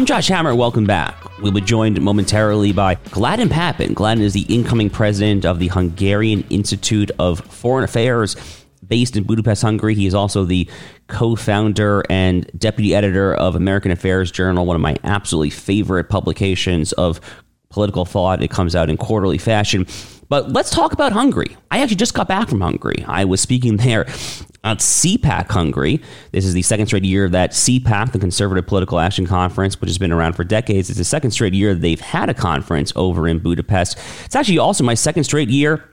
I'm Josh Hammer. Welcome back. We'll be joined momentarily by Gladden Pappin. Gladden is the incoming president of the Hungarian Institute of Foreign Affairs based in Budapest, Hungary. He is also the co founder and deputy editor of American Affairs Journal, one of my absolutely favorite publications of political thought. It comes out in quarterly fashion. But let's talk about Hungary. I actually just got back from Hungary. I was speaking there at CPAC Hungary. This is the second straight year of that CPAC, the Conservative Political Action Conference, which has been around for decades, it's the second straight year they've had a conference over in Budapest. It's actually also my second straight year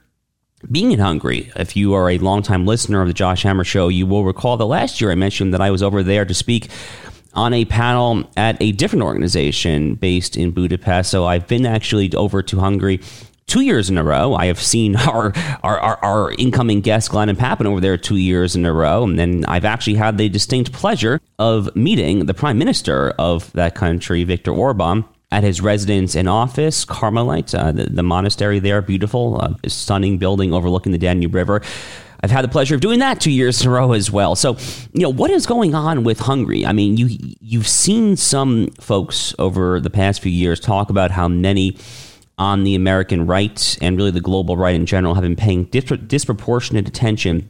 being in Hungary. If you are a longtime listener of the Josh Hammer Show, you will recall that last year I mentioned that I was over there to speak on a panel at a different organization based in Budapest. So I've been actually over to Hungary two years in a row. I have seen our our, our, our incoming guest, Gladden Pappin, over there two years in a row. And then I've actually had the distinct pleasure of meeting the prime minister of that country, Viktor Orban. At his residence and office, Carmelite, uh, the, the, monastery there, beautiful, uh, stunning building overlooking the Danube River. I've had the pleasure of doing that two years in a row as well. So, you know, what is going on with Hungary? I mean, you you've seen some folks over the past few years talk about how many on the American right and really the global right in general have been paying disproportionate attention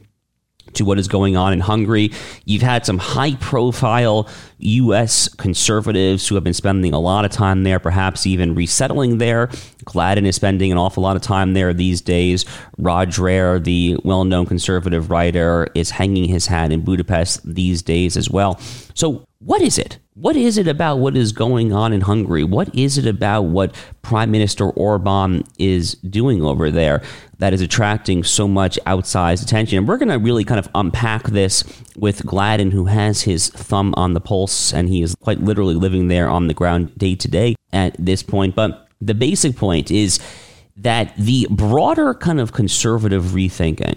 to what is going on in Hungary. You've had some high profile U.S. conservatives who have been spending a lot of time there, perhaps even resettling there. Gladden is spending an awful lot of time there these days. Rod Dreher, the well known conservative writer, is hanging his hat in Budapest these days as well. So, what is it? What is it about what is going on in Hungary? What is it about what Prime Minister Orban is doing over there that is attracting so much outsized attention? And we're going to really kind of unpack this with Gladden, who has his thumb on the pulse and he is quite literally living there on the ground day to day at this point. But the basic point is that the broader kind of conservative rethinking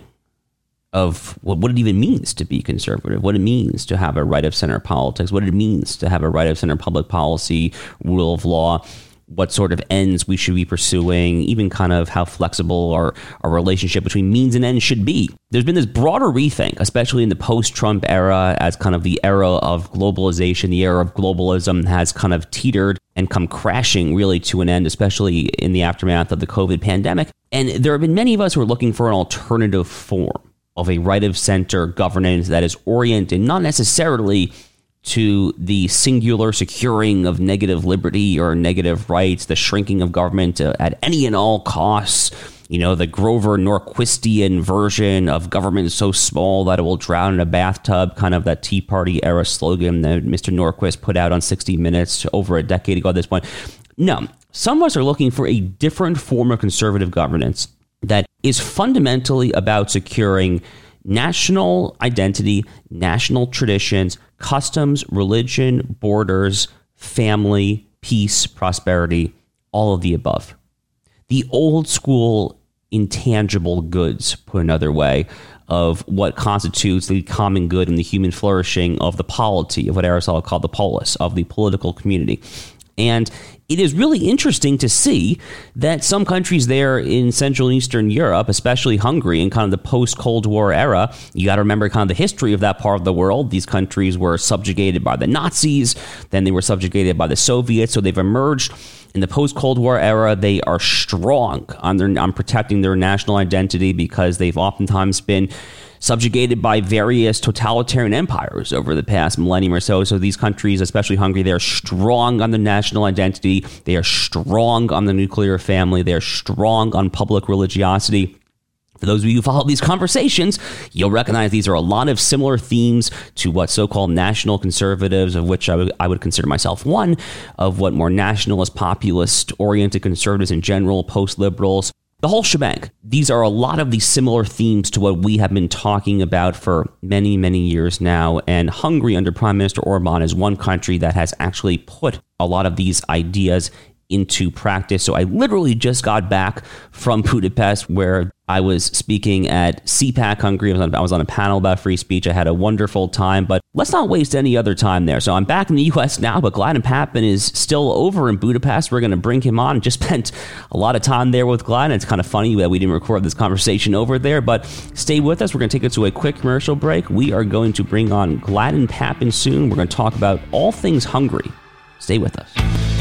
of what, what it even means to be conservative, what it means to have a right of center politics, what it means to have a right of center public policy, rule of law, what sort of ends we should be pursuing, even kind of how flexible our, our relationship between means and ends should be. There's been this broader rethink, especially in the post Trump era, as kind of the era of globalization, the era of globalism has kind of teetered and come crashing really to an end, especially in the aftermath of the COVID pandemic. And there have been many of us who are looking for an alternative form of a right of center governance that is oriented not necessarily to the singular securing of negative liberty or negative rights, the shrinking of government at any and all costs. You know, the Grover Norquistian version of government is so small that it will drown in a bathtub, kind of that Tea Party era slogan that Mr. Norquist put out on 60 Minutes over a decade ago at this point. No, some of us are looking for a different form of conservative governance that is fundamentally about securing national identity, national traditions, customs, religion, borders, family, peace, prosperity, all of the above. The old school intangible goods, put another way, of what constitutes the common good and the human flourishing of the polity, of what Aristotle called the polis, of the political community. And it is really interesting to see that some countries there in Central and Eastern Europe, especially Hungary in kind of the post Cold War era, you got to remember kind of the history of that part of the world. These countries were subjugated by the Nazis, then they were subjugated by the Soviets, so they've emerged in the post Cold War era. They are strong on their on protecting their national identity because they've oftentimes been subjugated by various totalitarian empires over the past millennium or so. So these countries, especially Hungary, they are strong on the national identity. They are strong on the nuclear family. They are strong on public religiosity. For those of you who follow these conversations, you'll recognize these are a lot of similar themes to what so called national conservatives, of which I would, I would consider myself one, of what more nationalist, populist oriented conservatives in general, post liberals, the whole shebang. These are a lot of these similar themes to what we have been talking about for many, many years now. And Hungary under Prime Minister Orban is one country that has actually put a lot of these ideas into practice. So I literally just got back from Budapest where I was speaking at CPAC Hungary. I was, on, I was on a panel about free speech. I had a wonderful time, but let's not waste any other time there. So I'm back in the US now, but Gladden Pappin is still over in Budapest. We're going to bring him on. Just spent a lot of time there with Gladden. It's kind of funny that we didn't record this conversation over there, but stay with us. We're going to take it to a quick commercial break. We are going to bring on Gladden Pappin soon. We're going to talk about all things Hungary. Stay with us.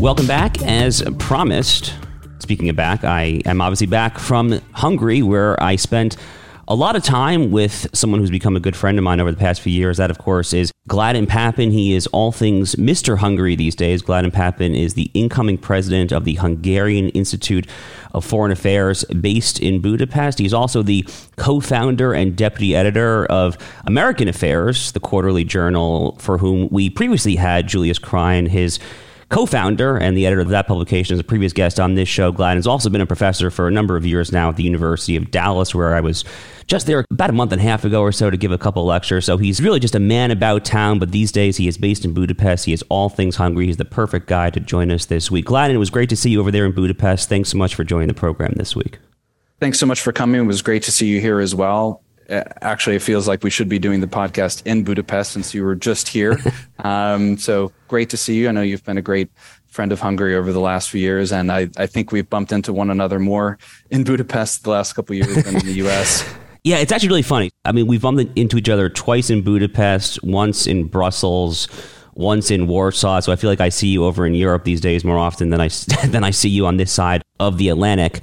Welcome back. As promised, speaking of back, I am obviously back from Hungary, where I spent a lot of time with someone who's become a good friend of mine over the past few years. That, of course, is Gladden Pappin. He is all things Mr. Hungary these days. Gladden Pappin is the incoming president of the Hungarian Institute of Foreign Affairs based in Budapest. He's also the co founder and deputy editor of American Affairs, the quarterly journal for whom we previously had Julius Krein, his co-founder and the editor of that publication is a previous guest on this show. Gladden has also been a professor for a number of years now at the University of Dallas, where I was just there about a month and a half ago or so to give a couple lectures. So he's really just a man about town, but these days he is based in Budapest. He is all things Hungary. He's the perfect guy to join us this week. Gladden, it was great to see you over there in Budapest. Thanks so much for joining the program this week. Thanks so much for coming. It was great to see you here as well actually it feels like we should be doing the podcast in Budapest since you were just here. um, so great to see you. I know you've been a great friend of Hungary over the last few years, and I, I think we've bumped into one another more in Budapest the last couple years than in the U.S. Yeah, it's actually really funny. I mean, we've bumped into each other twice in Budapest, once in Brussels, once in Warsaw. So I feel like I see you over in Europe these days more often than I than I see you on this side of the Atlantic.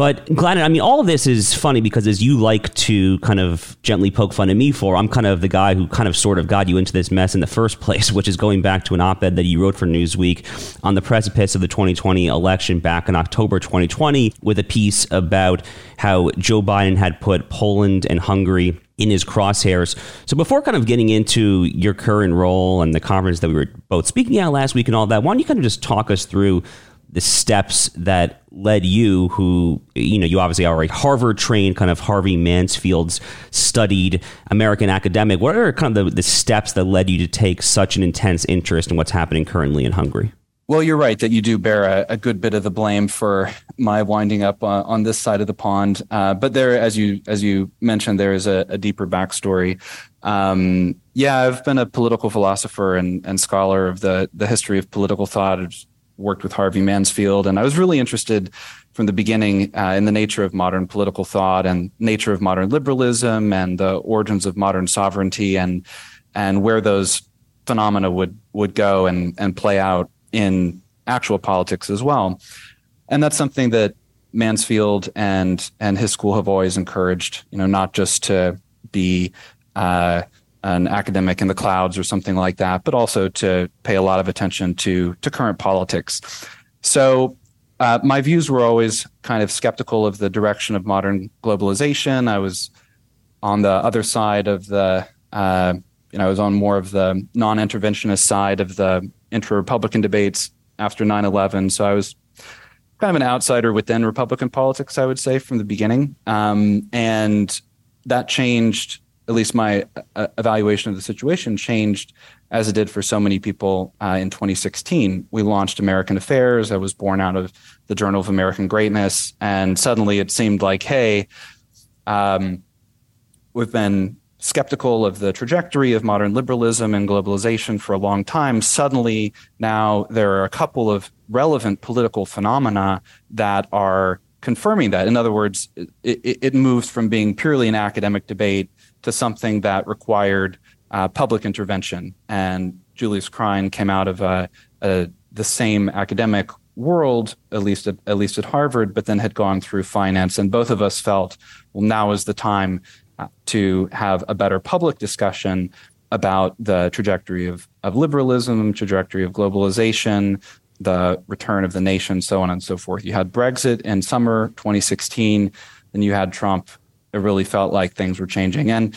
But Gladden, I mean, all of this is funny because as you like to kind of gently poke fun at me for, I'm kind of the guy who kind of sort of got you into this mess in the first place, which is going back to an op-ed that you wrote for Newsweek on the precipice of the 2020 election back in October 2020 with a piece about how Joe Biden had put Poland and Hungary in his crosshairs. So before kind of getting into your current role and the conference that we were both speaking at last week and all that, why don't you kind of just talk us through the steps that led you, who, you know, you obviously are a Harvard trained, kind of Harvey Mansfield's studied American academic. What are kind of the, the steps that led you to take such an intense interest in what's happening currently in Hungary? Well, you're right that you do bear a, a, good bit of the blame for my winding up uh, on this side of the pond. Uh, but there, as you as you mentioned, there is a, a deeper backstory. Um, yeah, I've been a political philosopher and, and scholar of the the history of political thought. Worked with Harvey Mansfield, and I was really interested from the beginning uh, in the nature of modern political thought and nature of modern liberalism and the origins of modern sovereignty and and where those phenomena would would go and and play out in actual politics as well. And that's something that Mansfield and and his school have always encouraged. You know, not just to be uh, an academic in the clouds or something like that, but also to pay a lot of attention to to current politics. So uh, my views were always kind of skeptical of the direction of modern globalization. I was on the other side of the, uh, you know, I was on more of the non-interventionist side of the intra-republican debates after 9/11. So I was kind of an outsider within Republican politics, I would say, from the beginning. Um, and that changed, at least my uh, evaluation of the situation changed as it did for so many people uh, in 2016. We launched American Affairs. I was born out of the Journal of American Greatness. And suddenly it seemed like, hey, um, we've been skeptical of the trajectory of modern liberalism and globalization for a long time. Suddenly, now there are a couple of relevant political phenomena that are confirming that. In other words, it, it, it moves from being purely an academic debate to something that required uh, public intervention. And Julius Krein came out of a, a, the same academic world, at least at, at least at Harvard, but then had gone through finance. And both of us felt, well, now is the time uh, to have a better public discussion about the trajectory of, of liberalism, trajectory of globalization, the return of the nation, so on and so forth. You had Brexit in summer 2016, then you had Trump. It really felt like things were changing. And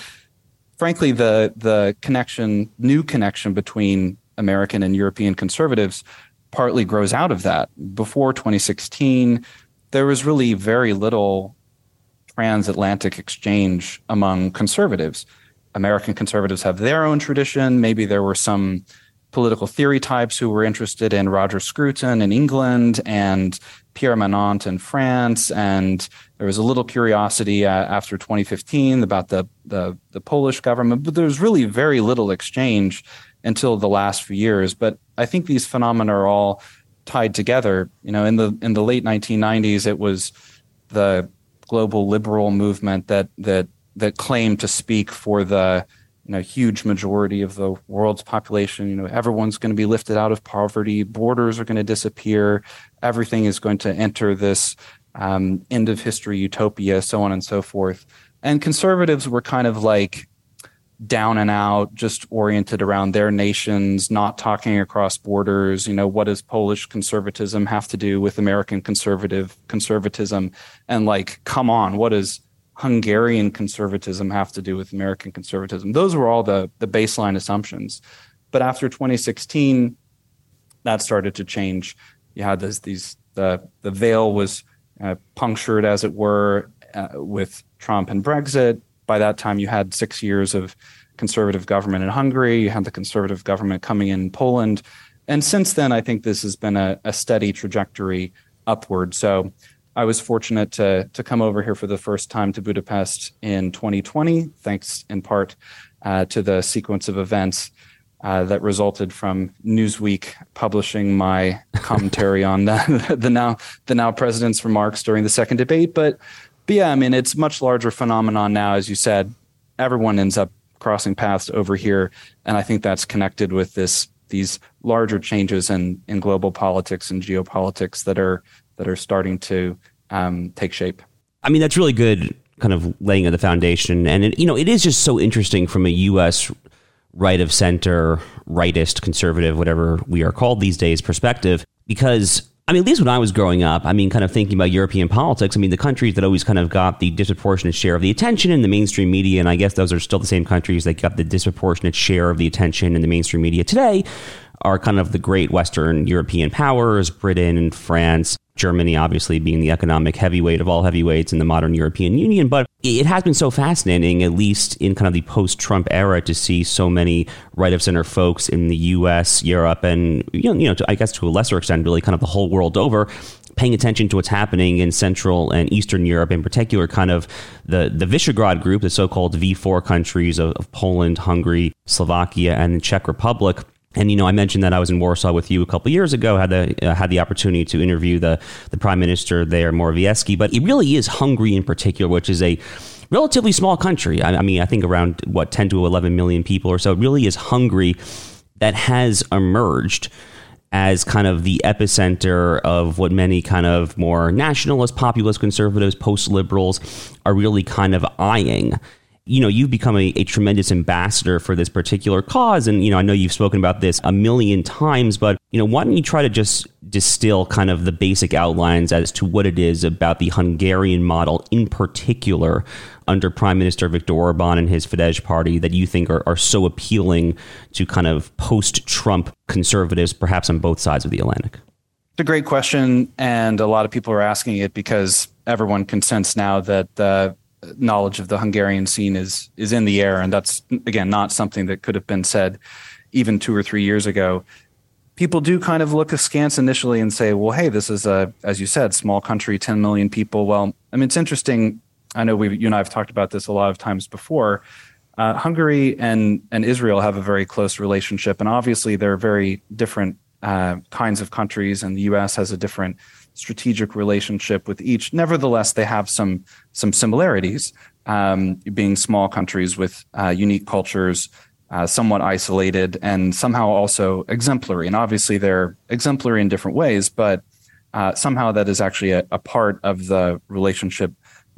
frankly, the the connection, new connection between American and European conservatives partly grows out of that. Before 2016, there was really very little transatlantic exchange among conservatives. American conservatives have their own tradition. Maybe there were some political theory types who were interested in Roger Scruton in England and Pierre Manent in France. And there was a little curiosity uh, after 2015 about the, the, the Polish government, but there was really very little exchange until the last few years. But I think these phenomena are all tied together. You know, in the in the late 1990s, it was the global liberal movement that that that claimed to speak for the you know huge majority of the world's population you know everyone's going to be lifted out of poverty borders are going to disappear everything is going to enter this um, end of history utopia so on and so forth and conservatives were kind of like down and out, just oriented around their nations, not talking across borders. You know, what does Polish conservatism have to do with American conservative conservatism? And like, come on, what does Hungarian conservatism have to do with American conservatism? Those were all the the baseline assumptions. But after 2016, that started to change. You had this, these the the veil was uh, punctured, as it were, uh, with Trump and Brexit by that time you had six years of conservative government in Hungary, you had the conservative government coming in Poland. And since then, I think this has been a, a steady trajectory upward. So I was fortunate to, to come over here for the first time to Budapest in 2020, thanks in part uh, to the sequence of events uh, that resulted from Newsweek publishing my commentary on the, the now the now president's remarks during the second debate. But but yeah, I mean, it's much larger phenomenon now, as you said. Everyone ends up crossing paths over here, and I think that's connected with this these larger changes in in global politics and geopolitics that are that are starting to um, take shape. I mean, that's really good, kind of laying of the foundation, and it, you know, it is just so interesting from a U.S. right of center, rightist, conservative, whatever we are called these days, perspective, because I mean, at least when I was growing up, I mean, kind of thinking about European politics, I mean, the countries that always kind of got the disproportionate share of the attention in the mainstream media, and I guess those are still the same countries that got the disproportionate share of the attention in the mainstream media today, are kind of the great Western European powers, Britain and France, Germany, obviously being the economic heavyweight of all heavyweights in the modern European Union. But it has been so fascinating, at least in kind of the post Trump era, to see so many right of center folks in the US, Europe, and, you know, you know to, I guess to a lesser extent, really kind of the whole world over paying attention to what's happening in Central and Eastern Europe, in particular, kind of the, the Visegrad group, the so called V4 countries of, of Poland, Hungary, Slovakia, and the Czech Republic and you know, I mentioned that I was in Warsaw with you a couple years ago. Had the uh, had the opportunity to interview the the prime minister there, Morawiecki. But it really is Hungary in particular, which is a relatively small country. I, I mean, I think around what ten to eleven million people or so. It really is Hungary that has emerged as kind of the epicenter of what many kind of more nationalist, populist conservatives, post liberals are really kind of eyeing you know, you've become a, a, tremendous ambassador for this particular cause. And, you know, I know you've spoken about this a million times, but, you know, why don't you try to just distill kind of the basic outlines as to what it is about the Hungarian model in particular under Prime Minister Viktor Orban and his Fidesz party that you think are, are so appealing to kind of post Trump conservatives, perhaps on both sides of the Atlantic? It's a great question, and a lot of people are asking it because everyone can sense now that the knowledge of the Hungarian scene is is in the air, and that's again not something that could have been said even two or three years ago. People do kind of look askance initially and say, "Well, hey, this is a, as you said, small country, 10 million people." Well, I mean, it's interesting. I know we, you and I have talked about this a lot of times before. Uh, Hungary and and Israel have a very close relationship, and obviously they're very different uh, kinds of countries, and the U.S. has a different strategic relationship with each. Nevertheless, they have some some similarities, um, being small countries with uh, unique cultures, uh, somewhat isolated, and somehow also exemplary. And obviously, they're exemplary in different ways, but uh, somehow that is actually a, a part of the relationship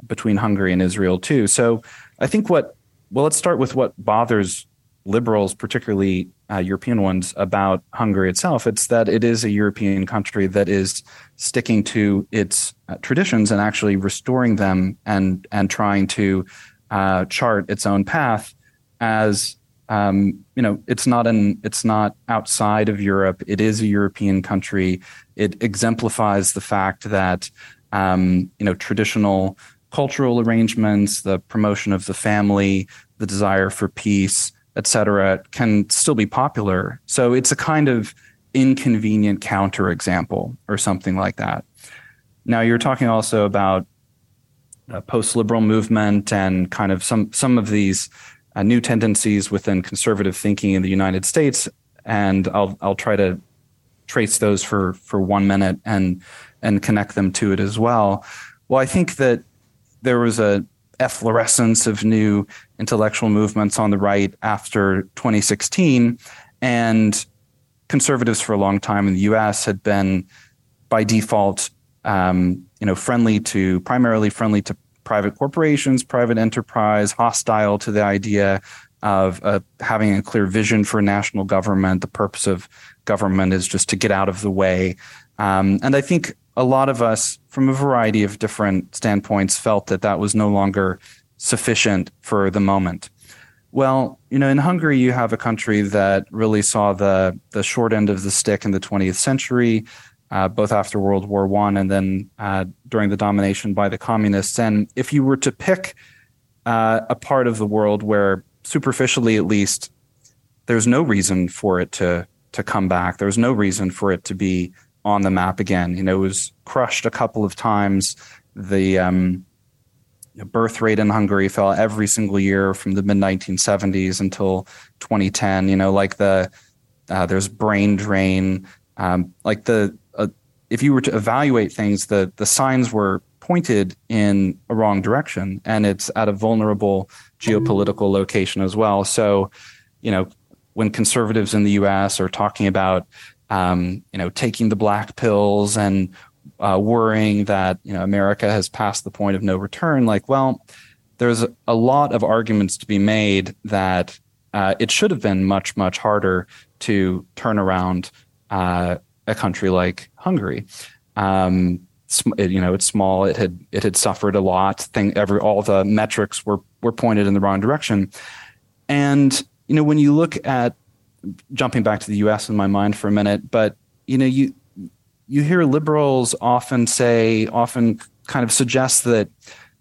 between Hungary and Israel too. So, I think what well, let's start with what bothers liberals, particularly uh, European ones, about Hungary itself. It's that it is a European country that is sticking to its uh, traditions and actually restoring them and and trying to uh, chart its own path as um, you know it's not an it's not outside of Europe. It is a European country. It exemplifies the fact that um, you know traditional cultural arrangements, the promotion of the family, the desire for peace etc., can still be popular. So it's a kind of inconvenient counterexample or something like that. Now you're talking also about post-liberal movement and kind of some some of these uh, new tendencies within conservative thinking in the United States, and I'll I'll try to trace those for for one minute and and connect them to it as well. Well, I think that there was a efflorescence of new intellectual movements on the right after 2016. And conservatives for a long time in the US had been, by default, um, you know, friendly to primarily friendly to private corporations, private enterprise, hostile to the idea of uh, having a clear vision for national government. The purpose of government is just to get out of the way. Um, and I think a lot of us, from a variety of different standpoints, felt that that was no longer sufficient for the moment. Well, you know, in Hungary, you have a country that really saw the the short end of the stick in the 20th century, uh, both after World War One and then uh, during the domination by the communists. And if you were to pick uh, a part of the world where, superficially at least, there's no reason for it to to come back, there's no reason for it to be on the map again. You know, it was crushed a couple of times. The um, birth rate in Hungary fell every single year from the mid 1970s until 2010. You know, like the uh, there's brain drain. Um, like the uh, if you were to evaluate things, the the signs were pointed in a wrong direction, and it's at a vulnerable geopolitical location as well. So, you know, when conservatives in the U.S. are talking about um, you know, taking the black pills and uh, worrying that you know America has passed the point of no return. Like, well, there's a lot of arguments to be made that uh, it should have been much much harder to turn around uh, a country like Hungary. Um, you know, it's small. It had it had suffered a lot. Thing every all the metrics were were pointed in the wrong direction. And you know, when you look at jumping back to the U.S. in my mind for a minute, but you know, you you hear liberals often say, often kind of suggest that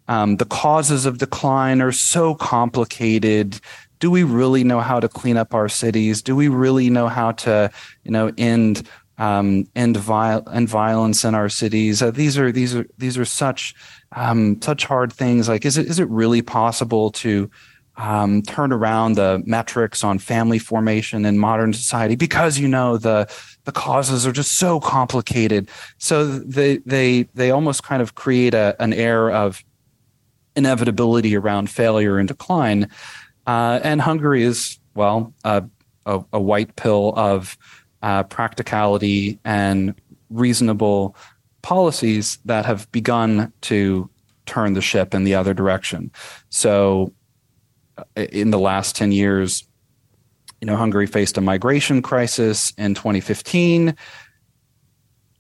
um, the causes of decline are so complicated. Do we really know how to clean up our cities? Do we really know how to, you know, end um, end, viol- end violence in our cities? Uh, these are these are these are such um, such hard things. Like, is it is it really possible to um, turn around the metrics on family formation in modern society because you know the the causes are just so complicated. So they they they almost kind of create a, an air of inevitability around failure and decline. Uh, and Hungary is well a, a white pill of uh, practicality and reasonable policies that have begun to turn the ship in the other direction. So in the last 10 years, you know, Hungary faced a migration crisis in 2015.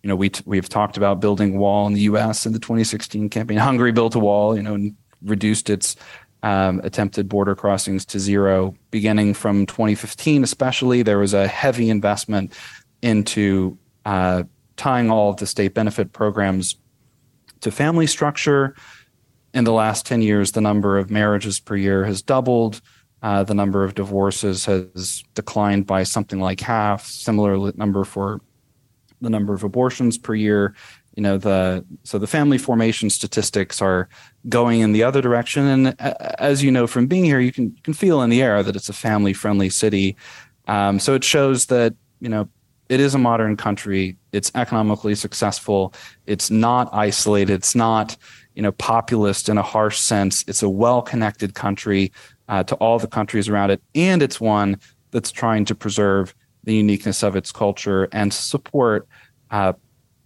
You know, we t- we've talked about building a wall in the U.S. in the 2016 campaign. Hungary built a wall, you know, and reduced its um, attempted border crossings to zero. Beginning from 2015, especially, there was a heavy investment into uh, tying all of the state benefit programs to family structure. In the last 10 years, the number of marriages per year has doubled. Uh, the number of divorces has declined by something like half. Similar number for the number of abortions per year. You know the so the family formation statistics are going in the other direction. And as you know from being here, you can you can feel in the air that it's a family friendly city. Um, so it shows that you know it is a modern country. It's economically successful. It's not isolated. It's not, you know, populist in a harsh sense. It's a well-connected country uh, to all the countries around it, and it's one that's trying to preserve the uniqueness of its culture and support uh,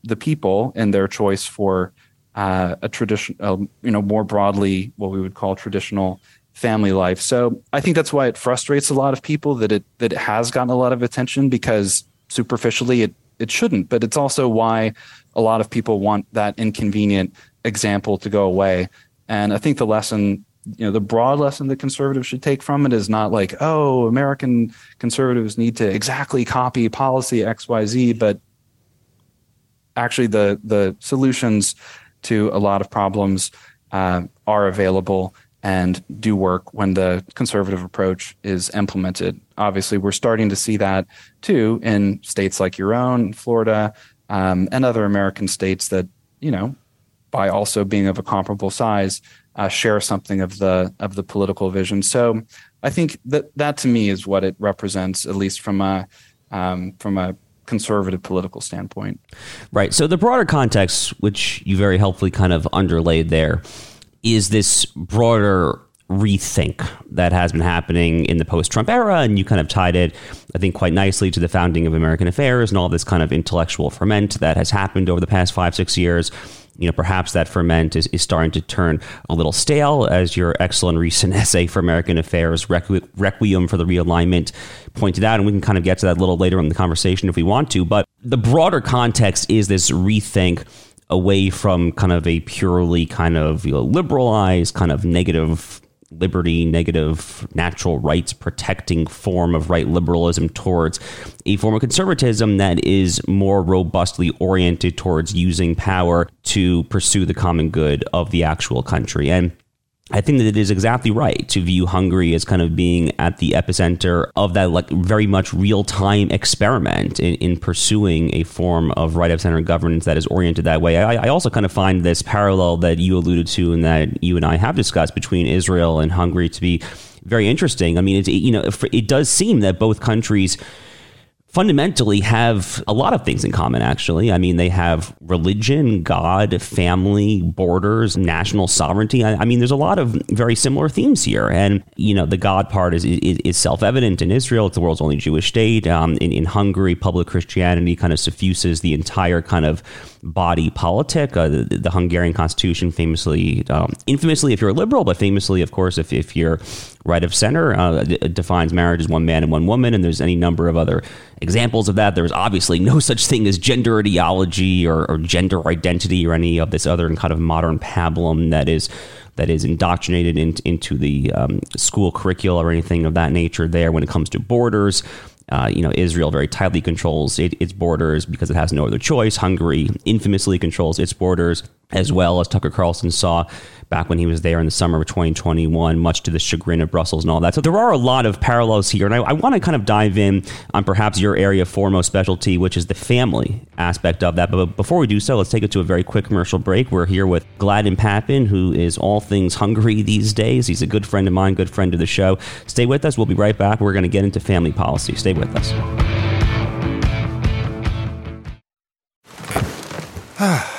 the people in their choice for uh, a tradition, uh, you know, more broadly what we would call traditional family life. So I think that's why it frustrates a lot of people that it that it has gotten a lot of attention because superficially it it shouldn't but it's also why a lot of people want that inconvenient example to go away and i think the lesson you know the broad lesson that conservatives should take from it is not like oh american conservatives need to exactly copy policy xyz but actually the the solutions to a lot of problems uh, are available and do work when the conservative approach is implemented. Obviously, we're starting to see that too in states like your own, Florida, um, and other American states that you know, by also being of a comparable size, uh, share something of the of the political vision. So, I think that that to me is what it represents, at least from a um, from a conservative political standpoint. Right. So the broader context, which you very helpfully kind of underlaid there is this broader rethink that has been happening in the post Trump era. And you kind of tied it, I think, quite nicely to the founding of American Affairs and all this kind of intellectual ferment that has happened over the past five, six years. You know, perhaps that ferment is, is starting to turn a little stale, as your excellent recent essay for American Affairs, Requ- Requiem for the Realignment, pointed out. And we can kind of get to that a little later in the conversation if we want to. But the broader context is this rethink away from kind of a purely kind of you know, liberalized, kind of negative liberty, negative natural rights protecting form of right liberalism towards a form of conservatism that is more robustly oriented towards using power to pursue the common good of the actual country. And I think that it is exactly right to view Hungary as kind of being at the epicenter of that like very much real time experiment in, in, pursuing a form of right of center governance that is oriented that way. I, I, also kind of find this parallel that you alluded to and that you and I have discussed between Israel and Hungary to be very interesting. I mean, it's, you know, it does seem that both countries fundamentally have a lot of things in common, actually. I mean, they have religion, God, family, borders, national sovereignty. I, I mean, there's a lot of very similar themes here. And, you know, the God part is, is, is self evident in Israel. It's the world's only Jewish state. Um, in, in Hungary, public Christianity kind of suffuses the entire kind of body politic. Uh, the, the, Hungarian constitution famously, um, infamously, if you're a liberal, but famously, of course, if, if you're right of center, uh, defines marriage as one man and one woman. And there's any number of other examples of that. There's obviously no such thing as gender ideology or, or gender identity or any of this other kind of modern pablum that is that is indoctrinated in, into the um, school curricula or anything of that nature there when it comes to borders. Uh, you know, Israel very tightly controls it, its borders because it has no other choice. Hungary infamously controls its borders, as well as Tucker Carlson saw back when he was there in the summer of 2021, much to the chagrin of Brussels and all that. So there are a lot of parallels here. And I, I want to kind of dive in on perhaps your area of foremost specialty, which is the family aspect of that. But before we do so, let's take it to a very quick commercial break. We're here with Gladden Pappin, who is all things Hungary these days. He's a good friend of mine, good friend of the show. Stay with us. We'll be right back. We're going to get into family policy. Stay with us.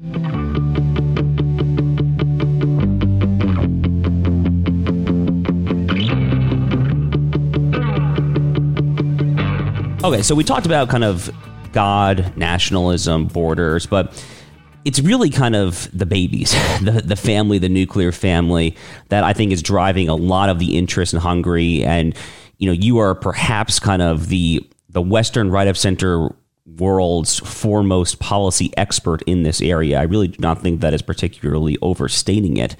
Okay, so we talked about kind of God, nationalism, borders, but it's really kind of the babies, the the family, the nuclear family that I think is driving a lot of the interest in Hungary. And you know, you are perhaps kind of the the Western right of center world's foremost policy expert in this area. I really do not think that is particularly overstating it.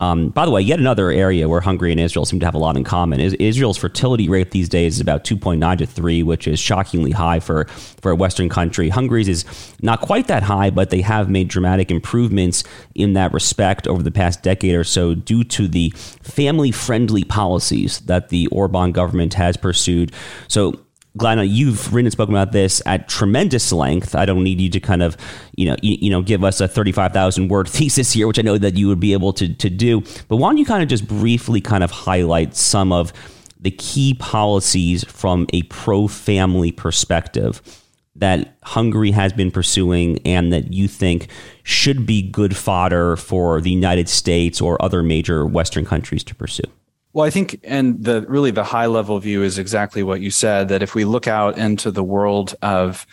Um, by the way, yet another area where Hungary and Israel seem to have a lot in common is Israel's fertility rate these days is about 2.9 to 3, which is shockingly high for, for a Western country. Hungary's is not quite that high, but they have made dramatic improvements in that respect over the past decade or so due to the family friendly policies that the Orban government has pursued. So Glenn, you've written and spoken about this at tremendous length. I don't need you to kind of, you know, you, you know, give us a thirty-five thousand word thesis here, which I know that you would be able to to do. But why don't you kind of just briefly kind of highlight some of the key policies from a pro-family perspective that Hungary has been pursuing and that you think should be good fodder for the United States or other major Western countries to pursue? Well, I think, and the really the high level view is exactly what you said. That if we look out into the world of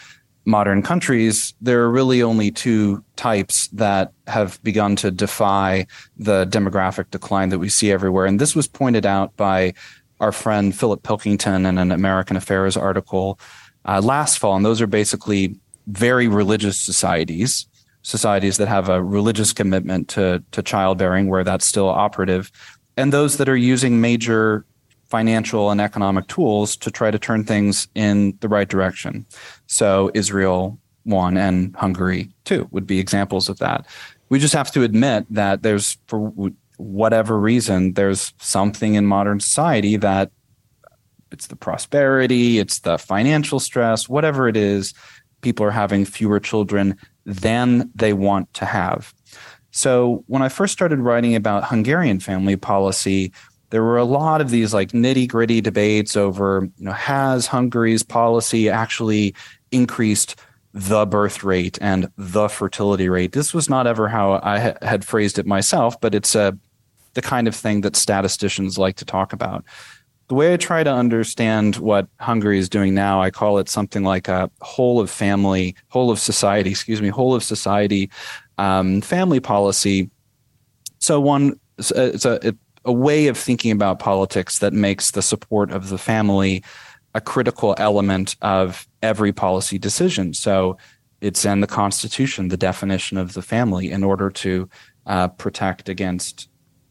modern countries, there are really only two types that have begun to defy the demographic decline that we see everywhere. And this was pointed out by our friend Philip Pilkington in an American Affairs article uh, last fall. And those are basically very religious societies, societies that have a religious commitment to, to childbearing, where that's still operative, and those that are using major financial and economic tools to try to turn things in the right direction. So Israel one and Hungary two would be examples of that. We just have to admit that there's for whatever reason there's something in modern society that it's the prosperity, it's the financial stress, whatever it is, people are having fewer children than they want to have. So when I first started writing about Hungarian family policy, there were a lot of these like nitty gritty debates over, you know, has Hungary's policy actually increased the birth rate and the fertility rate? This was not ever how I ha- had phrased it myself, but it's a uh, the kind of thing that statisticians like to talk about. The way I try to understand what Hungary is doing now, I call it something like a whole of family, whole of society, excuse me, whole of society um, family policy. So one, it's a, a way of thinking about politics that makes the support of the family a critical element of every policy decision. So it's in the Constitution, the definition of the family, in order to uh, protect against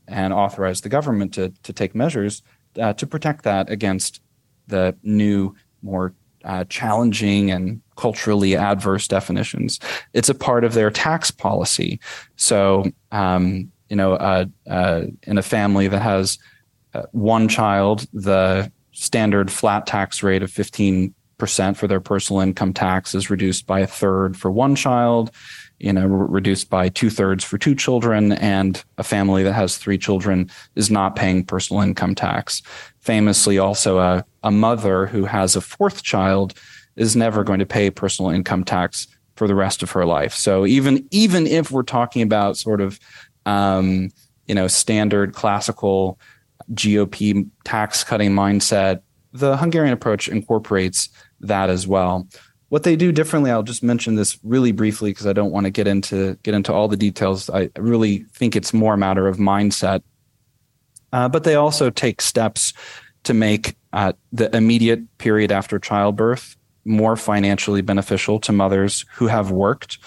and authorize the government to to take measures uh, to protect that against the new, more uh, challenging and culturally adverse definitions. It's a part of their tax policy. So, um, you know, uh, uh, in a family that has uh, one child, the standard flat tax rate of 15% for their personal income tax is reduced by a third for one child, you know, re- reduced by two thirds for two children. And a family that has three children is not paying personal income tax. Famously, also a, a mother who has a fourth child is never going to pay personal income tax for the rest of her life. So even even if we're talking about sort of um, you know standard classical GOP tax cutting mindset, the Hungarian approach incorporates that as well. What they do differently, I'll just mention this really briefly because I don't want to get into get into all the details. I really think it's more a matter of mindset. Uh, but they also take steps to make uh, the immediate period after childbirth more financially beneficial to mothers who have worked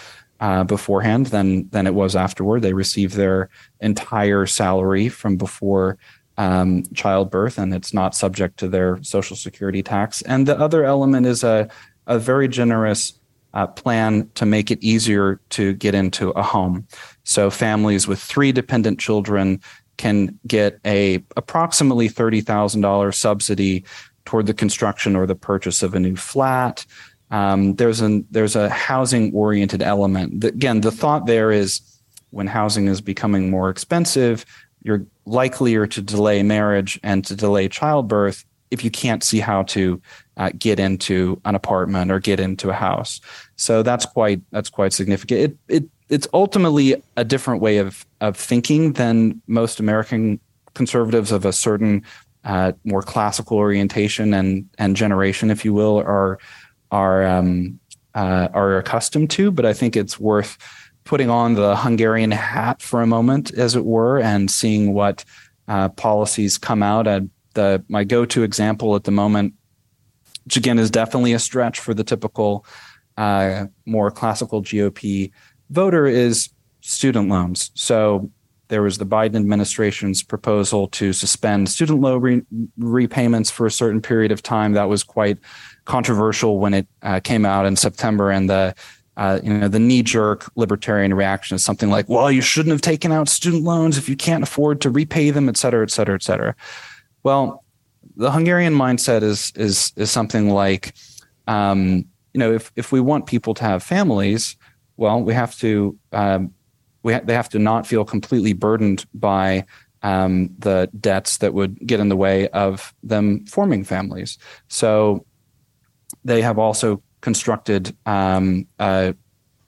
uh, beforehand than than it was afterward. They receive their entire salary from before um, childbirth, and it's not subject to their social security tax. And the other element is a a very generous uh, plan to make it easier to get into a home. So families with three dependent children can get a approximately thirty thousand dollars subsidy toward the construction or the purchase of a new flat. um, there's an there's a housing oriented element. The, again, the thought there is when housing is becoming more expensive, you're likelier to delay marriage and to delay childbirth if you can't see how to uh, get into an apartment or get into a house. So that's quite that's quite significant. It it it's ultimately a different way of of thinking than most American conservatives of a certain uh, more classical orientation and and generation, if you will, are are um, uh, are accustomed to. But I think it's worth putting on the Hungarian hat for a moment, as it were, and seeing what uh, policies come out. Uh, the my go-to example at the moment, which again is definitely a stretch for the typical uh, more classical GOP voter, is student loans. So there was the Biden administration's proposal to suspend student loan re- repayments for a certain period of time. That was quite controversial when it uh, came out in September, and the uh, you know the knee-jerk libertarian reaction is something like, "Well, you shouldn't have taken out student loans if you can't afford to repay them, et cetera, et cetera, et cetera." Well, the Hungarian mindset is is is something like, um, you know, if if we want people to have families, well, we have to um, we ha- they have to not feel completely burdened by um, the debts that would get in the way of them forming families. So they have also constructed um, a,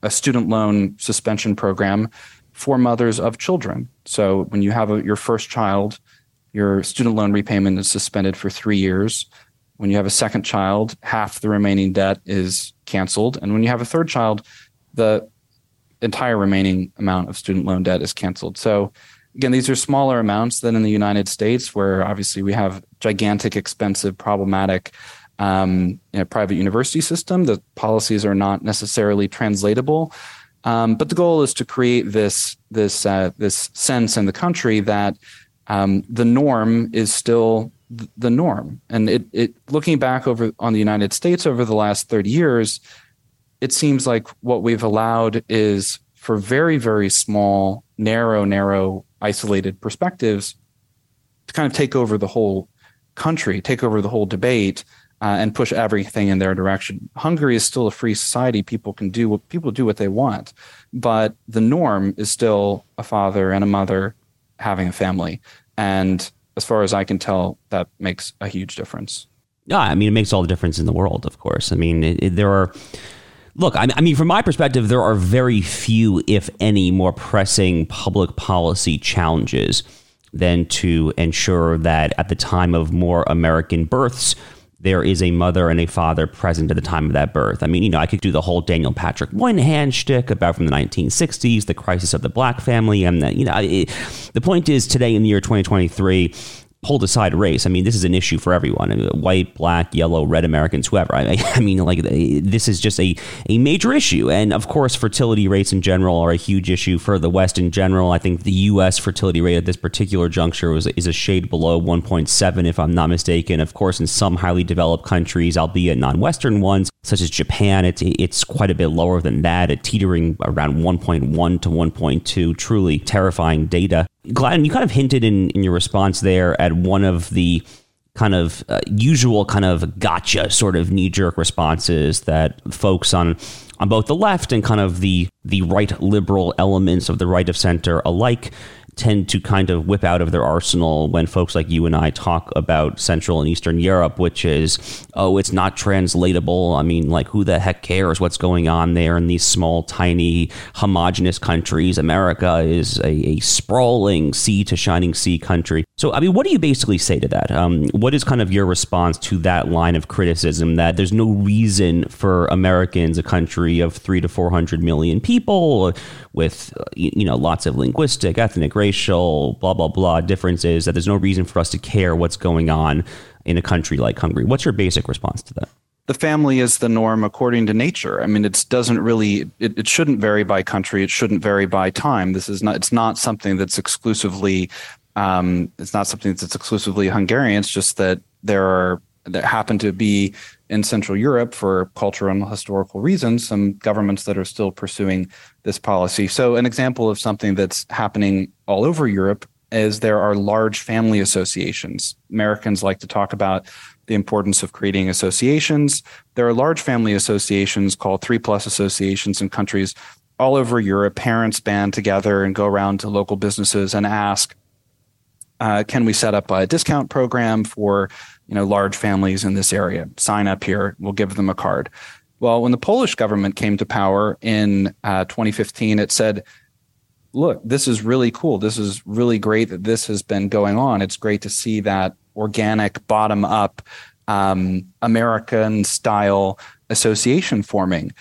a, student loan suspension program for mothers of children. So when you have a, your first child, your student loan repayment is suspended for three years. When you have a second child, half the remaining debt is canceled. And when you have a third child, the entire remaining amount of student loan debt is canceled. So again, these are smaller amounts than in the United States, where obviously we have gigantic, expensive, problematic um, you know, private university system. The policies are not necessarily translatable. Um, but the goal is to create this this uh, this sense in the country that um, the norm is still the norm. And it, it looking back over on the United States over the last 30 years, it seems like what we've allowed is for very, very small, narrow, narrow, isolated perspectives to kind of take over the whole country, take over the whole debate, uh, and push everything in their direction. Hungary is still a free society. People can do what people do what they want, but the norm is still a father and a mother having a family. And as far as I can tell, that makes a huge difference. Yeah, I mean, it makes all the difference in the world. Of course, I mean, it, it, there are. Look, I, mean, from my perspective, there are very few, if any, more pressing public policy challenges than to ensure that at the time of more American births, there is a mother and a father present at the time of that birth. I mean, you know, I could do the whole Daniel Patrick Moynihan shtick about from the 1960s, the crisis of the black family, and that, you know, it, the point is today in the year 2023, hold aside race. I mean, this is an issue for everyone white, black, yellow, red Americans, whoever. I, I, mean, like, this is just a, a major issue. And of course, fertility rates in general are a huge issue for the West in general. I think the U.S. fertility rate at this particular juncture was, is a shade below 1.7, if I'm not mistaken. Of course, in some highly developed countries, albeit non Western ones, such as Japan, it's, it's quite a bit lower than that, at teetering around 1.1 to 1.2. Truly terrifying data. Gladden, you kind of hinted in, in your response there at one of the kind of uh, usual kind of gotcha sort of knee jerk responses that folks on on both the left and kind of the the right liberal elements of the right of center alike tend to kind of whip out of their arsenal when folks like you and I talk about Central and Eastern Europe, which is, oh, it's not translatable. I mean, like, who the heck cares what's going on there in these small, tiny, homogenous countries? America is a, a sprawling sea to shining sea country. So, I mean, what do you basically say to that? Um, what is kind of your response to that line of criticism that there's no reason for Americans, a country of three to 400 million people with, you know, lots of linguistic, ethnic, racial, racial, blah, blah, blah differences, that there's no reason for us to care what's going on in a country like Hungary. What's your basic response to that? The family is the norm according to nature. I mean, it doesn't really, it, it shouldn't vary by country. It shouldn't vary by time. This is not, it's not something that's exclusively, um, it's not something that's exclusively Hungarian. It's just that there are, that happen to be in Central Europe for cultural and historical reasons, some governments that are still pursuing this policy. So, an example of something that's happening all over Europe is there are large family associations. Americans like to talk about the importance of creating associations. There are large family associations called three plus associations in countries all over Europe. Parents band together and go around to local businesses and ask, uh, can we set up a discount program for you know large families in this area? Sign up here. We'll give them a card. Well, when the Polish government came to power in uh, 2015, it said, look, this is really cool. This is really great that this has been going on. It's great to see that organic, bottom up, um, American style association forming.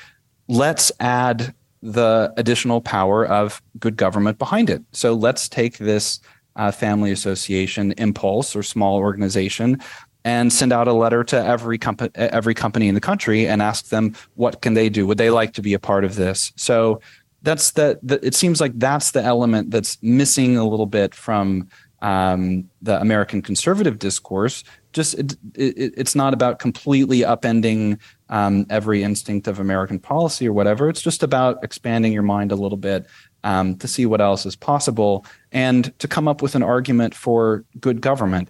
Let's add the additional power of good government behind it. So let's take this uh, family association impulse or small organization and send out a letter to every company every company in the country and ask them what can they do would they like to be a part of this so that's the, the it seems like that's the element that's missing a little bit from um, the American conservative discourse. Just it, it, it's not about completely upending um, every instinct of American policy or whatever. It's just about expanding your mind a little bit um, to see what else is possible and to come up with an argument for good government.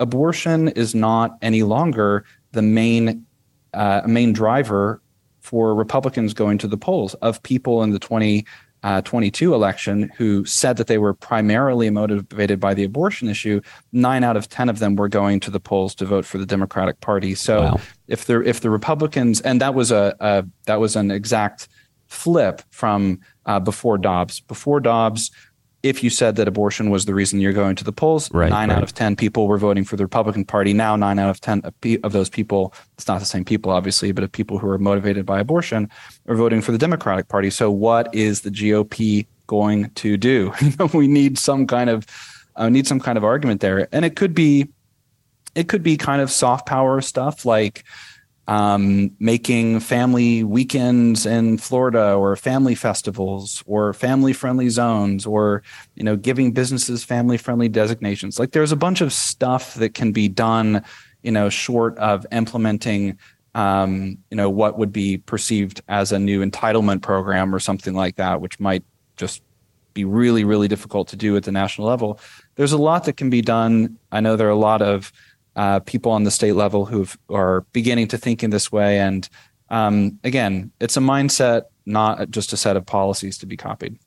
Abortion is not any longer the main uh, main driver for Republicans going to the polls of people in the 20 uh, 22 election who said that they were primarily motivated by the abortion issue, nine out of 10 of them were going to the polls to vote for the Democratic Party. So wow. if the if the Republicans and that was a, a that was an exact flip from uh, before Dobbs. Before Dobbs, if you said that abortion was the reason you're going to the polls, right, nine right. out of 10 people were voting for the Republican Party. Now, nine out of 10 of those people, it's not the same people, obviously, but of people who are motivated by abortion are voting for the Democratic Party. So, what is the GOP going to do? we need some kind of uh, need some kind of argument there, and it could be it could be kind of soft power stuff like um, making family weekends in Florida or family festivals or family friendly zones or you know giving businesses family friendly designations. Like there's a bunch of stuff that can be done, you know, short of implementing um, you know what would be perceived as a new entitlement program or something like that, which might just be really really difficult to do at the national level. There's a lot that can be done. I know there are a lot of uh, people on the state level who are beginning to think in this way. And um, again, it's a mindset, not just a set of policies to be copied.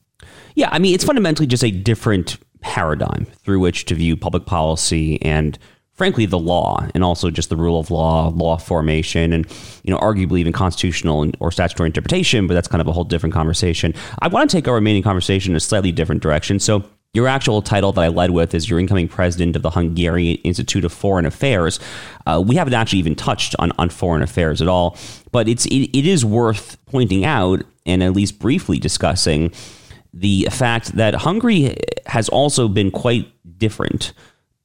Yeah, I mean, it's fundamentally just a different paradigm through which to view public policy and frankly the law and also just the rule of law law formation and you know arguably even constitutional or statutory interpretation but that's kind of a whole different conversation i want to take our remaining conversation in a slightly different direction so your actual title that I led with is your incoming president of the Hungarian Institute of Foreign Affairs. Uh, we haven't actually even touched on, on foreign affairs at all, but it's it, it is worth pointing out and at least briefly discussing the fact that Hungary has also been quite different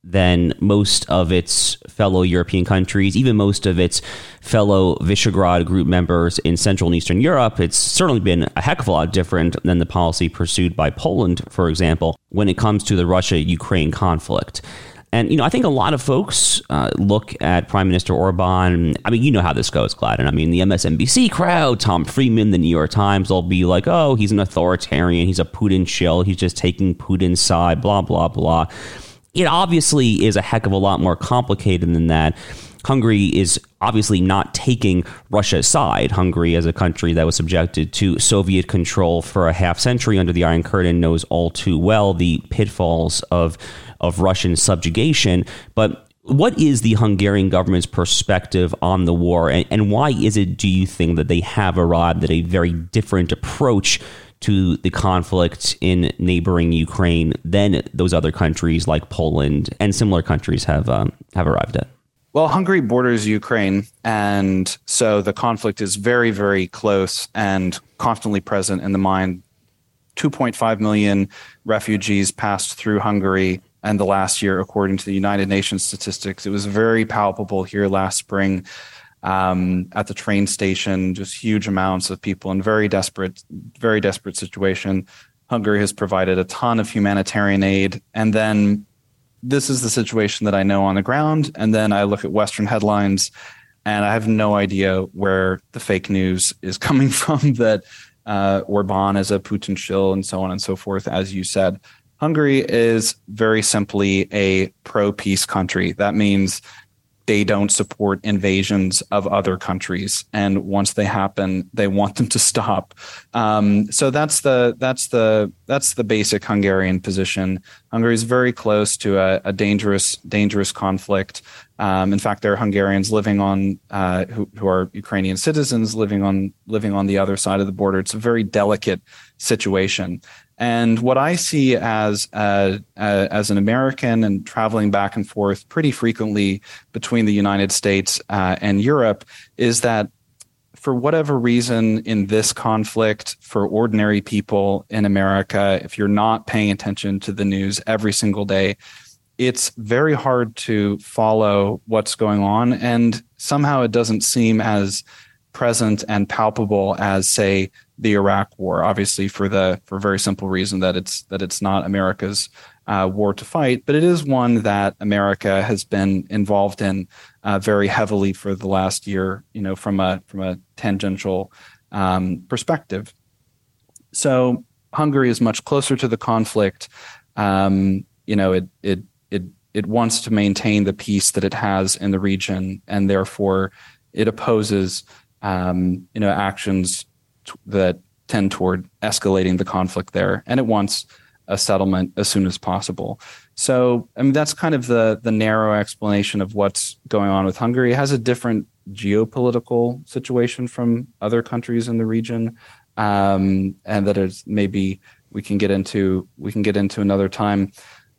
than most of its fellow European countries, even most of its fellow Visegrad group members in Central and Eastern Europe. It's certainly been a heck of a lot different than the policy pursued by Poland, for example, when it comes to the Russia Ukraine conflict. And, you know, I think a lot of folks uh, look at Prime Minister Orban. I mean, you know how this goes, Gladden. I mean, the MSNBC crowd, Tom Friedman, the New York Times, they'll be like, oh, he's an authoritarian. He's a Putin shill. He's just taking Putin's side, blah, blah, blah it obviously is a heck of a lot more complicated than that. Hungary is obviously not taking Russia's side. Hungary, as a country that was subjected to Soviet control for a half century under the Iron Curtain, knows all too well the pitfalls of of Russian subjugation. But what is the Hungarian government's perspective on the war, and, and why is it, do you think, that they have arrived at a very different approach to the conflict in neighboring Ukraine than those other countries like Poland and similar countries have um, have arrived at. Well, Hungary borders Ukraine, and so the conflict is very, very close and constantly present in the mind. 2.5 million refugees passed through Hungary and the last year, according to the United Nations statistics. It was very palpable here last spring um, at the train station, just huge amounts of people in very desperate, very desperate situation. Hungary has provided a ton of humanitarian aid. And then this is the situation that I know on the ground. And then I look at Western headlines and I have no idea where the fake news is coming from that uh, Orban is a Putin shill and so on and so forth, as you said. Hungary is very simply a pro peace country. That means they don't support invasions of other countries, and once they happen, they want them to stop. Um, so that's the that's the that's the basic Hungarian position. Hungary is very close to a, a dangerous dangerous conflict. Um, in fact, there are Hungarians living on uh, who, who are Ukrainian citizens living on living on the other side of the border. It's a very delicate situation. And what I see as uh, uh, as an American and traveling back and forth pretty frequently between the United States uh, and Europe is that for whatever reason in this conflict for ordinary people in America, if you're not paying attention to the news every single day, it's very hard to follow what's going on. And somehow it doesn't seem as present and palpable as, say, the Iraq War. Obviously, for the for very simple reason that it's that it's not America's uh, war to fight, but it is one that America has been involved in uh, very heavily for the last year. You know, from a from a tangential um, perspective. So Hungary is much closer to the conflict. Um, you know, it it it wants to maintain the peace that it has in the region, and therefore it opposes um, you know actions t- that tend toward escalating the conflict there, and it wants a settlement as soon as possible. So, I mean, that's kind of the the narrow explanation of what's going on with Hungary. It has a different geopolitical situation from other countries in the region, um, and that is maybe we can get into we can get into another time.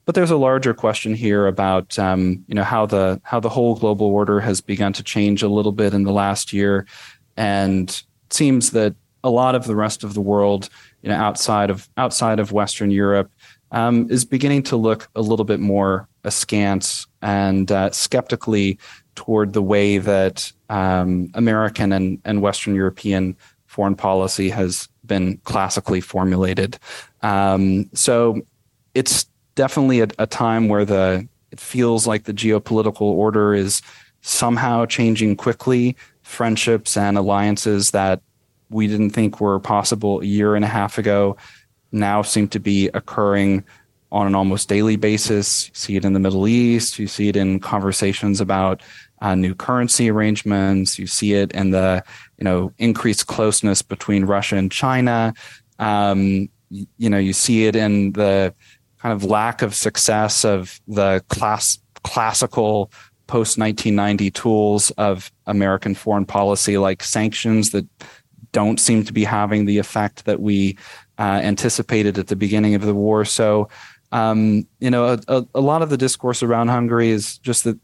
But there's a larger question here about um, you know how the how the whole global order has begun to change a little bit in the last year, and it seems that a lot of the rest of the world, you know, outside of outside of Western Europe, um, is beginning to look a little bit more askance and uh, skeptically toward the way that um, American and, and Western European foreign policy has been classically formulated. Um, so it's definitely a, a time where the it feels like the geopolitical order is somehow changing quickly. Friendships and alliances that we didn't think were possible a year and a half ago now seem to be occurring on an almost daily basis. You see it in the Middle East. You see it in conversations about uh, new currency arrangements. You see it in the you know increased closeness between Russia and China. Um, you, you know, you see it in the kind of lack of success of the class classical post 1990 tools of American foreign policy, like sanctions that don't seem to be having the effect that we uh, anticipated at the beginning of the war. So, um, you know, a, a, lot of the discourse around Hungary is just that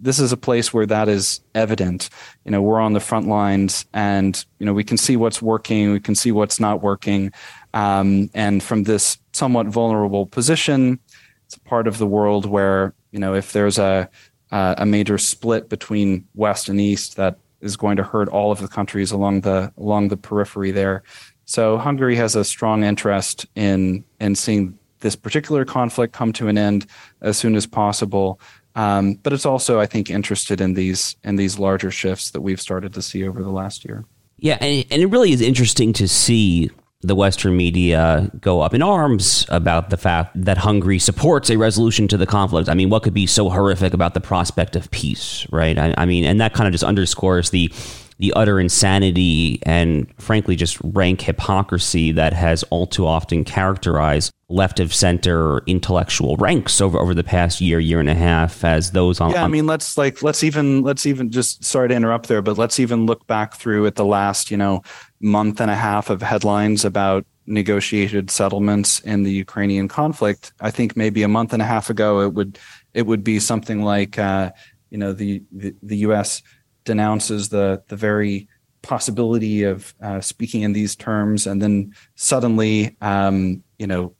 this is a place where that is evident. You know, we're on the front lines, and you know we can see what's working, we can see what's not working, um, and from this somewhat vulnerable position, it's a part of the world where you know if there's a a major split between West and East, that is going to hurt all of the countries along the along the periphery there. So Hungary has a strong interest in in seeing this particular conflict come to an end as soon as possible. Um, but it's also, I think, interested in these in these larger shifts that we've started to see over the last year. Yeah, and, and it really is interesting to see the Western media go up in arms about the fact that Hungary supports a resolution to the conflict. I mean, what could be so horrific about the prospect of peace, right? I, I mean, and that kind of just underscores the the utter insanity and frankly just rank hypocrisy that has all too often characterized left of center intellectual ranks over, over the past year year and a half as those on yeah i mean let's like let's even let's even just sorry to interrupt there but let's even look back through at the last you know month and a half of headlines about negotiated settlements in the Ukrainian conflict, I think maybe a month and a half ago it would it would be something like uh, you know the, the, the U.S. denounces the the very possibility of uh, speaking in these terms, and then suddenly um, you know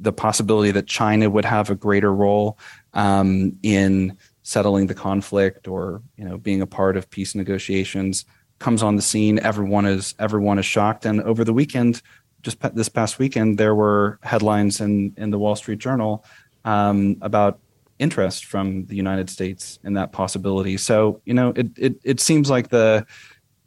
the possibility that China would have a greater role um, in settling the conflict or you know being a part of peace negotiations comes on the scene. Everyone is everyone is shocked. And over the weekend, just this past weekend, there were headlines in in the Wall Street Journal um, about interest from the United States in that possibility. So you know, it it it seems like the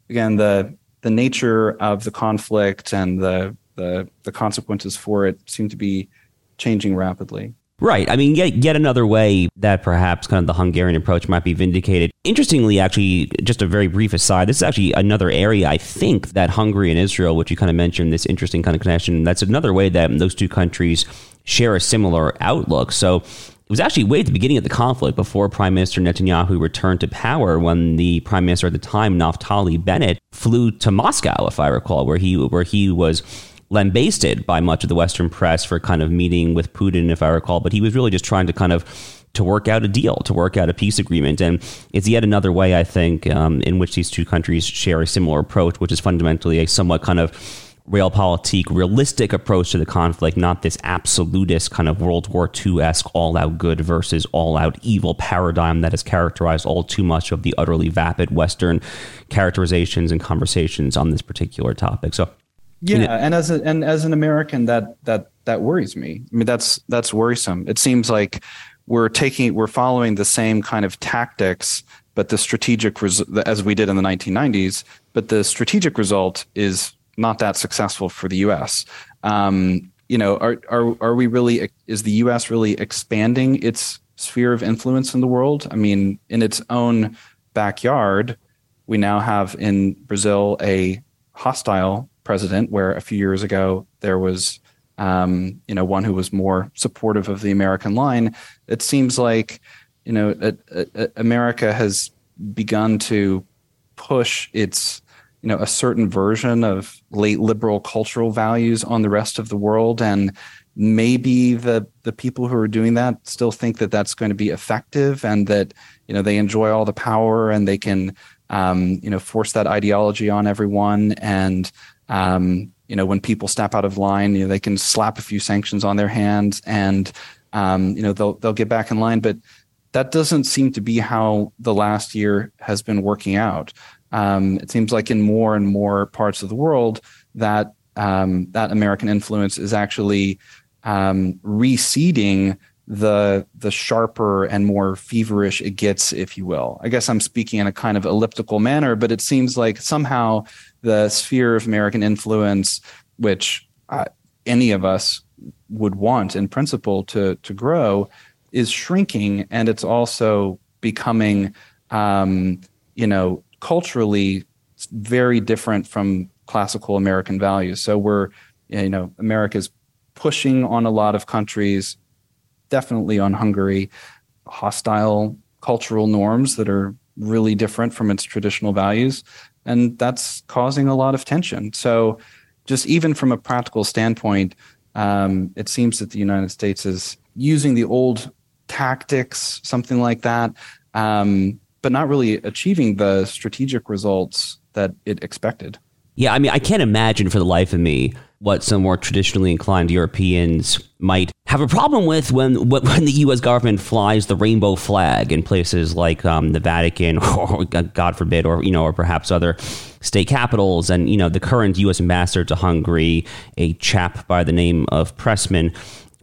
again the the nature of the conflict and the the the consequences for it seem to be changing rapidly. Right. I mean, yet, yet another way that perhaps kind of the Hungarian approach might be vindicated. Interestingly, actually, just a very brief aside, this is actually another area I think that Hungary and Israel, which you kind of mentioned, this interesting kind of connection, that's another way that those two countries share a similar outlook. So it was actually way at the beginning of the conflict before Prime Minister Netanyahu returned to power when the Prime Minister at the time, Naftali Bennett, flew to Moscow, if I recall, where he where he was lambasted by much of the Western press for kind of meeting with Putin, if I recall. But he was really just trying to kind of to work out a deal, to work out a peace agreement. And it's yet another way, I think, um, in which these two countries share a similar approach, which is fundamentally a somewhat kind of realpolitik, realistic approach to the conflict, not this absolutist kind of World War II esque all out good versus all out evil paradigm that has characterized all too much of the utterly vapid Western characterizations and conversations on this particular topic. So yeah, you know, and as a, and as an American, that that that worries me. I mean, that's that's worrisome. It seems like we're taking we're following the same kind of tactics, but the strategic res- as we did in the 1990s. But the strategic result is not that successful for the U.S. Um, you know, are are are we really? Is the U.S. really expanding its sphere of influence in the world? I mean, in its own backyard, we now have in Brazil a hostile president, where a few years ago there was, um, you know, one who was more supportive of the American line. It seems like, you know, a, a, America has begun to push its, you know, a certain version of late liberal cultural values on the rest of the world, and maybe the the people who are doing that still think that that's going to be effective, and that you know they enjoy all the power and they can um, you know force that ideology on everyone and um, you know, when people step out of line, you know, they can slap a few sanctions on their hands and, um, you know, they'll, they'll get back in line. But that doesn't seem to be how the last year has been working out. Um, it seems like in more and more parts of the world that um, that American influence is actually um, receding the the sharper and more feverish it gets, if you will. I guess I'm speaking in a kind of elliptical manner, but it seems like somehow the sphere of American influence, which uh, any of us would want in principle to to grow, is shrinking, and it's also becoming, um, you know, culturally very different from classical American values. So we're, you know, America's pushing on a lot of countries, definitely on Hungary, hostile cultural norms that are really different from its traditional values and that's causing a lot of tension. So, just even from a practical standpoint, um, it seems that the United States is using the old tactics, something like that, um, but not really achieving the strategic results that it expected. Yeah, I mean, I can't imagine for the life of me what some more traditionally inclined Europeans might have a problem with when when the U.S. government flies the rainbow flag in places like um, the Vatican, or God forbid, or you know, or perhaps other state capitals. And you know, the current U.S. ambassador to Hungary, a chap by the name of Pressman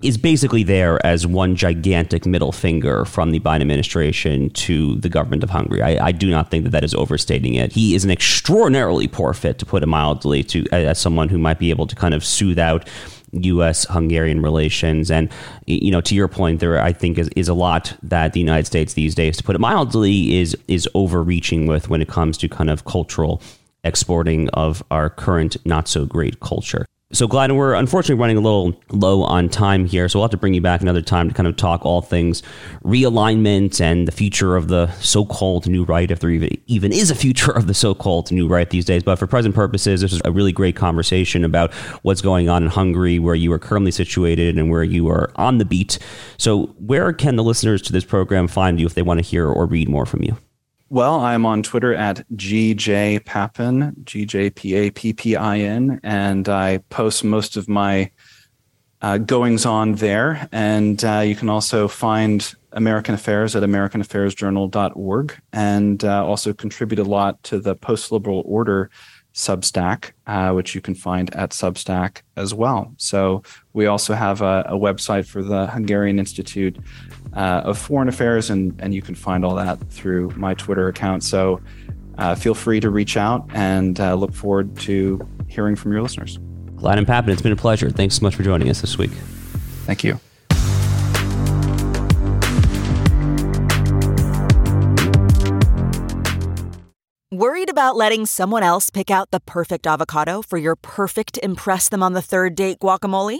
is basically there as one gigantic middle finger from the Biden administration to the government of Hungary. I, I, do not think that that is overstating it. He is an extraordinarily poor fit, to put it mildly, to as someone who might be able to kind of soothe out U.S. Hungarian relations. And, you know, to your point, there, I think, is, is a lot that the United States these days, to put it mildly, is, is overreaching with when it comes to kind of cultural exporting of our current not so great culture. So, Gladden, we're unfortunately running a little low on time here, so we'll have to bring you back another time to kind of talk all things realignment and the future of the so called new right, if there even, even is a future of the so called new right these days. But for present purposes, this is a really great conversation about what's going on in Hungary, where you are currently situated, and where you are on the beat. So, where can the listeners to this program find you if they want to hear or read more from you? Well, I'm on Twitter at GJ Pappin, G J P A P P I N, and I post most of my uh, goings on there. And uh, you can also find American Affairs at AmericanAffairsJournal.org and uh, also contribute a lot to the Post Liberal Order Substack, uh, which you can find at Substack as well. So we also have a, a website for the Hungarian Institute uh, of foreign affairs, and, and you can find all that through my Twitter account. So uh, feel free to reach out and uh, look forward to hearing from your listeners. Gladden Pappin, it's been a pleasure. Thanks so much for joining us this week. Thank you. Worried about letting someone else pick out the perfect avocado for your perfect Impress Them on the Third Date guacamole?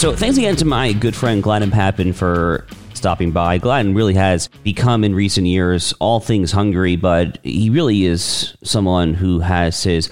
So thanks again to my good friend Gladden Pappin for stopping by. Gladden really has become in recent years all things Hungary, but he really is someone who has his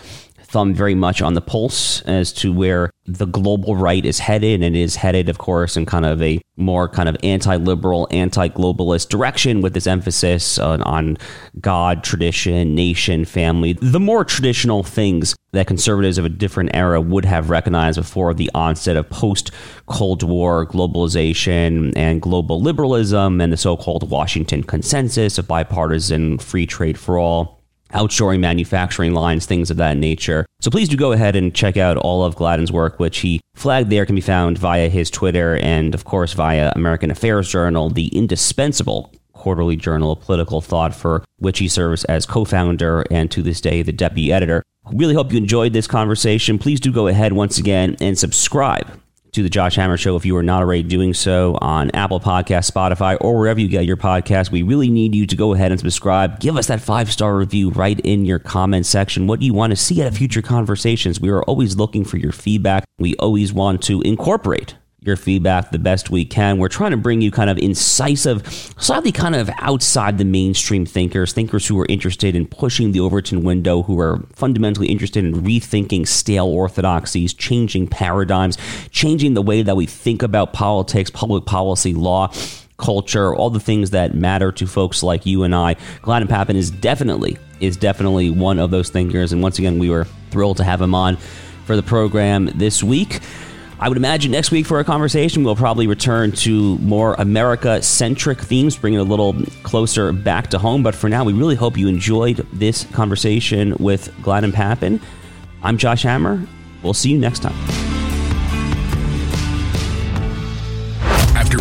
thumb very much on the pulse as to where the global right is headed and is headed, of course, in kind of a more kind of anti-liberal, anti-globalist direction with this emphasis on, on God, tradition, nation, family, the more traditional things that conservatives of a different era would have recognized before the onset of post-Cold War globalization and global liberalism and the so-called Washington Consensus of bipartisan free trade for all outshoring manufacturing lines, things of that nature. So please do go ahead and check out all of Gladden's work, which he flagged there can be found via his Twitter and, of course, via American Affairs Journal, the indispensable quarterly journal of political thought for which he serves as co-founder and to this day the deputy editor. Really hope you enjoyed this conversation. Please do go ahead once again and subscribe to the Josh Hammer Show if you are not already doing so on Apple Podcast, Spotify, or wherever you get your podcast. We really need you to go ahead and subscribe. Give us that five star review right in your comment section. What do you want to see at future conversations? We are always looking for your feedback. We always want to incorporate your feedback the best we can. We're trying to bring you kind of incisive, slightly kind of outside the mainstream thinkers, thinkers who are interested in pushing the Overton window, who are fundamentally interested in rethinking stale orthodoxies, changing paradigms, changing the way that we think about politics, public policy, law. Culture, all the things that matter to folks like you and I. Gladden Pappin is definitely is definitely one of those thinkers, and once again, we were thrilled to have him on for the program this week. I would imagine next week for our conversation, we'll probably return to more America centric themes, bring it a little closer back to home. But for now, we really hope you enjoyed this conversation with Gladden Pappin. I'm Josh Hammer. We'll see you next time.